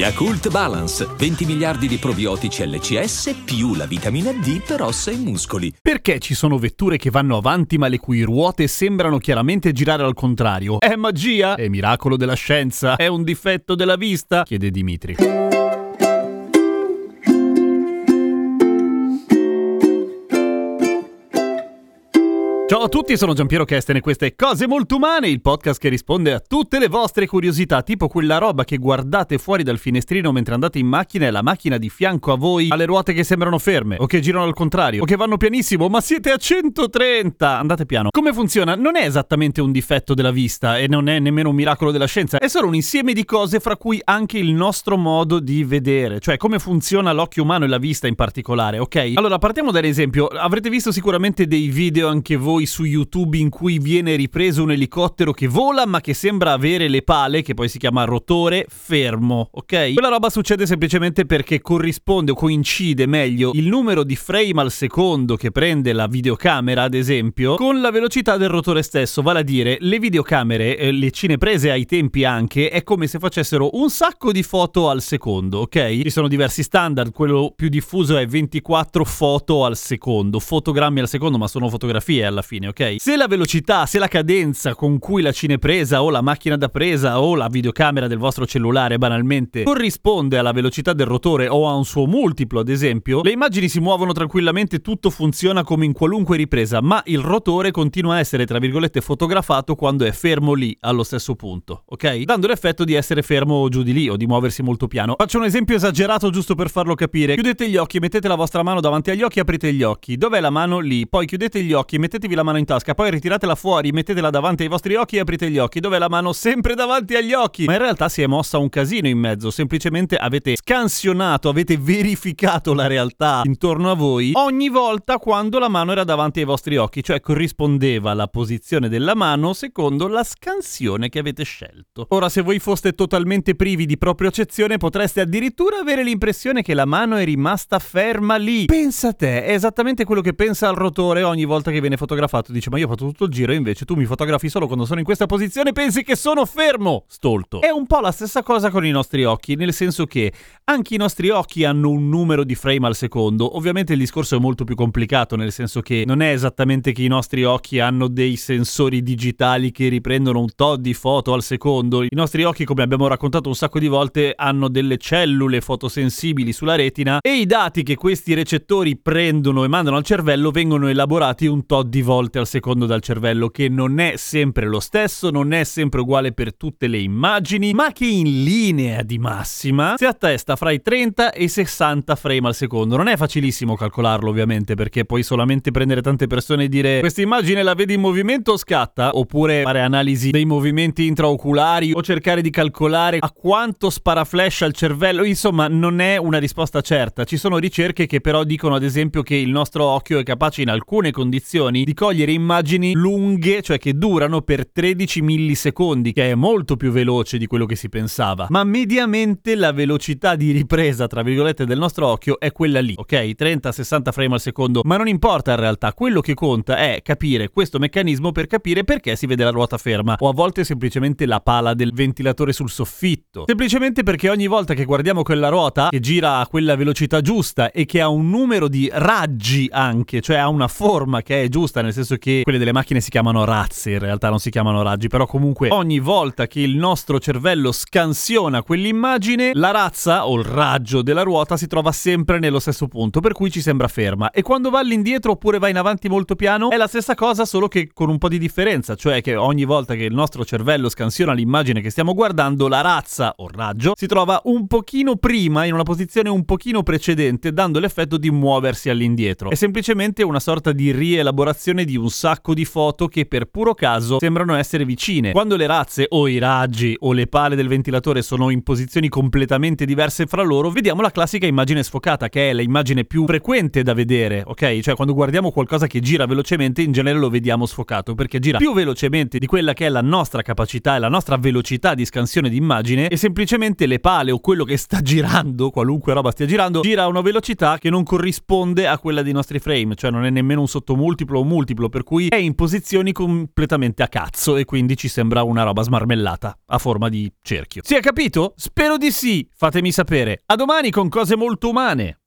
Yakult Balance, 20 miliardi di probiotici LCS più la vitamina D per ossa e muscoli. Perché ci sono vetture che vanno avanti ma le cui ruote sembrano chiaramente girare al contrario? È magia? È miracolo della scienza? È un difetto della vista? chiede Dimitri. Ciao a tutti, sono Giampiero Kesten e queste Cose Molto Umane, il podcast che risponde a tutte le vostre curiosità, tipo quella roba che guardate fuori dal finestrino mentre andate in macchina e la macchina di fianco a voi ha le ruote che sembrano ferme, o che girano al contrario, o che vanno pianissimo, ma siete a 130! Andate piano. Come funziona? Non è esattamente un difetto della vista e non è nemmeno un miracolo della scienza, è solo un insieme di cose fra cui anche il nostro modo di vedere, cioè come funziona l'occhio umano e la vista in particolare, ok? Allora, partiamo dall'esempio. Avrete visto sicuramente dei video anche voi su YouTube in cui viene ripreso un elicottero che vola ma che sembra avere le pale, che poi si chiama rotore, fermo, ok? Quella roba succede semplicemente perché corrisponde o coincide meglio il numero di frame al secondo che prende la videocamera, ad esempio, con la velocità del rotore stesso, vale a dire le videocamere, eh, le cineprese ai tempi anche, è come se facessero un sacco di foto al secondo, ok? Ci sono diversi standard, quello più diffuso è 24 foto al secondo, fotogrammi al secondo, ma sono fotografie alla fine, ok? Se la velocità, se la cadenza con cui la cinepresa o la macchina da presa o la videocamera del vostro cellulare banalmente corrisponde alla velocità del rotore o a un suo multiplo, ad esempio, le immagini si muovono tranquillamente, tutto funziona come in qualunque ripresa, ma il rotore continua a essere, tra virgolette, fotografato quando è fermo lì, allo stesso punto, ok? Dando l'effetto di essere fermo giù di lì o di muoversi molto piano. Faccio un esempio esagerato giusto per farlo capire. Chiudete gli occhi, mettete la vostra mano davanti agli occhi, aprite gli occhi. Dov'è la mano? Lì. Poi chiudete gli occhi, mettetevi la mano in tasca, poi ritiratela fuori, mettetela davanti ai vostri occhi e aprite gli occhi. Dov'è la mano? Sempre davanti agli occhi. Ma in realtà si è mossa un casino in mezzo, semplicemente avete scansionato, avete verificato la realtà intorno a voi ogni volta quando la mano era davanti ai vostri occhi, cioè corrispondeva la posizione della mano secondo la scansione che avete scelto. Ora, se voi foste totalmente privi di propriocezione, potreste addirittura avere l'impressione che la mano è rimasta ferma lì. Pensa a te, è esattamente quello che pensa al rotore ogni volta che viene fotografato. Dice, ma io ho fatto tutto il giro, e invece tu mi fotografi solo quando sono in questa posizione, pensi che sono fermo, stolto. È un po' la stessa cosa con i nostri occhi, nel senso che anche i nostri occhi hanno un numero di frame al secondo. Ovviamente il discorso è molto più complicato, nel senso che non è esattamente che i nostri occhi hanno dei sensori digitali che riprendono un tot di foto al secondo. I nostri occhi, come abbiamo raccontato un sacco di volte, hanno delle cellule fotosensibili sulla retina e i dati che questi recettori prendono e mandano al cervello vengono elaborati un tot di volte al secondo dal cervello, che non è sempre lo stesso, non è sempre uguale per tutte le immagini, ma che in linea di massima si attesta fra i 30 e i 60 frame al secondo. Non è facilissimo calcolarlo, ovviamente, perché puoi solamente prendere tante persone e dire questa immagine la vedi in movimento o scatta, oppure fare analisi dei movimenti intraoculari o cercare di calcolare a quanto spara flash al cervello. Insomma, non è una risposta certa. Ci sono ricerche che però dicono ad esempio che il nostro occhio è capace in alcune condizioni di cogliere immagini lunghe, cioè che durano per 13 millisecondi, che è molto più veloce di quello che si pensava. Ma mediamente la velocità di ripresa, tra virgolette, del nostro occhio è quella lì, ok? 30-60 frame al secondo. Ma non importa in realtà, quello che conta è capire questo meccanismo per capire perché si vede la ruota ferma, o a volte semplicemente la pala del ventilatore sul soffitto. Semplicemente perché ogni volta che guardiamo quella ruota, che gira a quella velocità giusta e che ha un numero di raggi anche, cioè ha una forma che è giusta, nel senso che quelle delle macchine si chiamano razze, in realtà non si chiamano raggi, però comunque ogni volta che il nostro cervello scansiona quell'immagine, la razza o il raggio della ruota si trova sempre nello stesso punto, per cui ci sembra ferma. E quando va all'indietro oppure va in avanti molto piano, è la stessa cosa, solo che con un po' di differenza, cioè che ogni volta che il nostro cervello scansiona l'immagine che stiamo guardando, la razza o raggio si trova un pochino prima, in una posizione un pochino precedente, dando l'effetto di muoversi all'indietro. È semplicemente una sorta di rielaborazione composizione di un sacco di foto che per puro caso sembrano essere vicine. Quando le razze o i raggi o le pale del ventilatore sono in posizioni completamente diverse fra loro, vediamo la classica immagine sfocata, che è l'immagine più frequente da vedere, ok? Cioè quando guardiamo qualcosa che gira velocemente, in genere lo vediamo sfocato, perché gira più velocemente di quella che è la nostra capacità e la nostra velocità di scansione di immagine e semplicemente le pale o quello che sta girando, qualunque roba stia girando, gira a una velocità che non corrisponde a quella dei nostri frame, cioè non è nemmeno un sottomultiplo o multiplo, per cui è in posizioni completamente a cazzo e quindi ci sembra una roba smarmellata a forma di cerchio. Si è capito? Spero di sì, fatemi sapere. A domani con cose molto umane.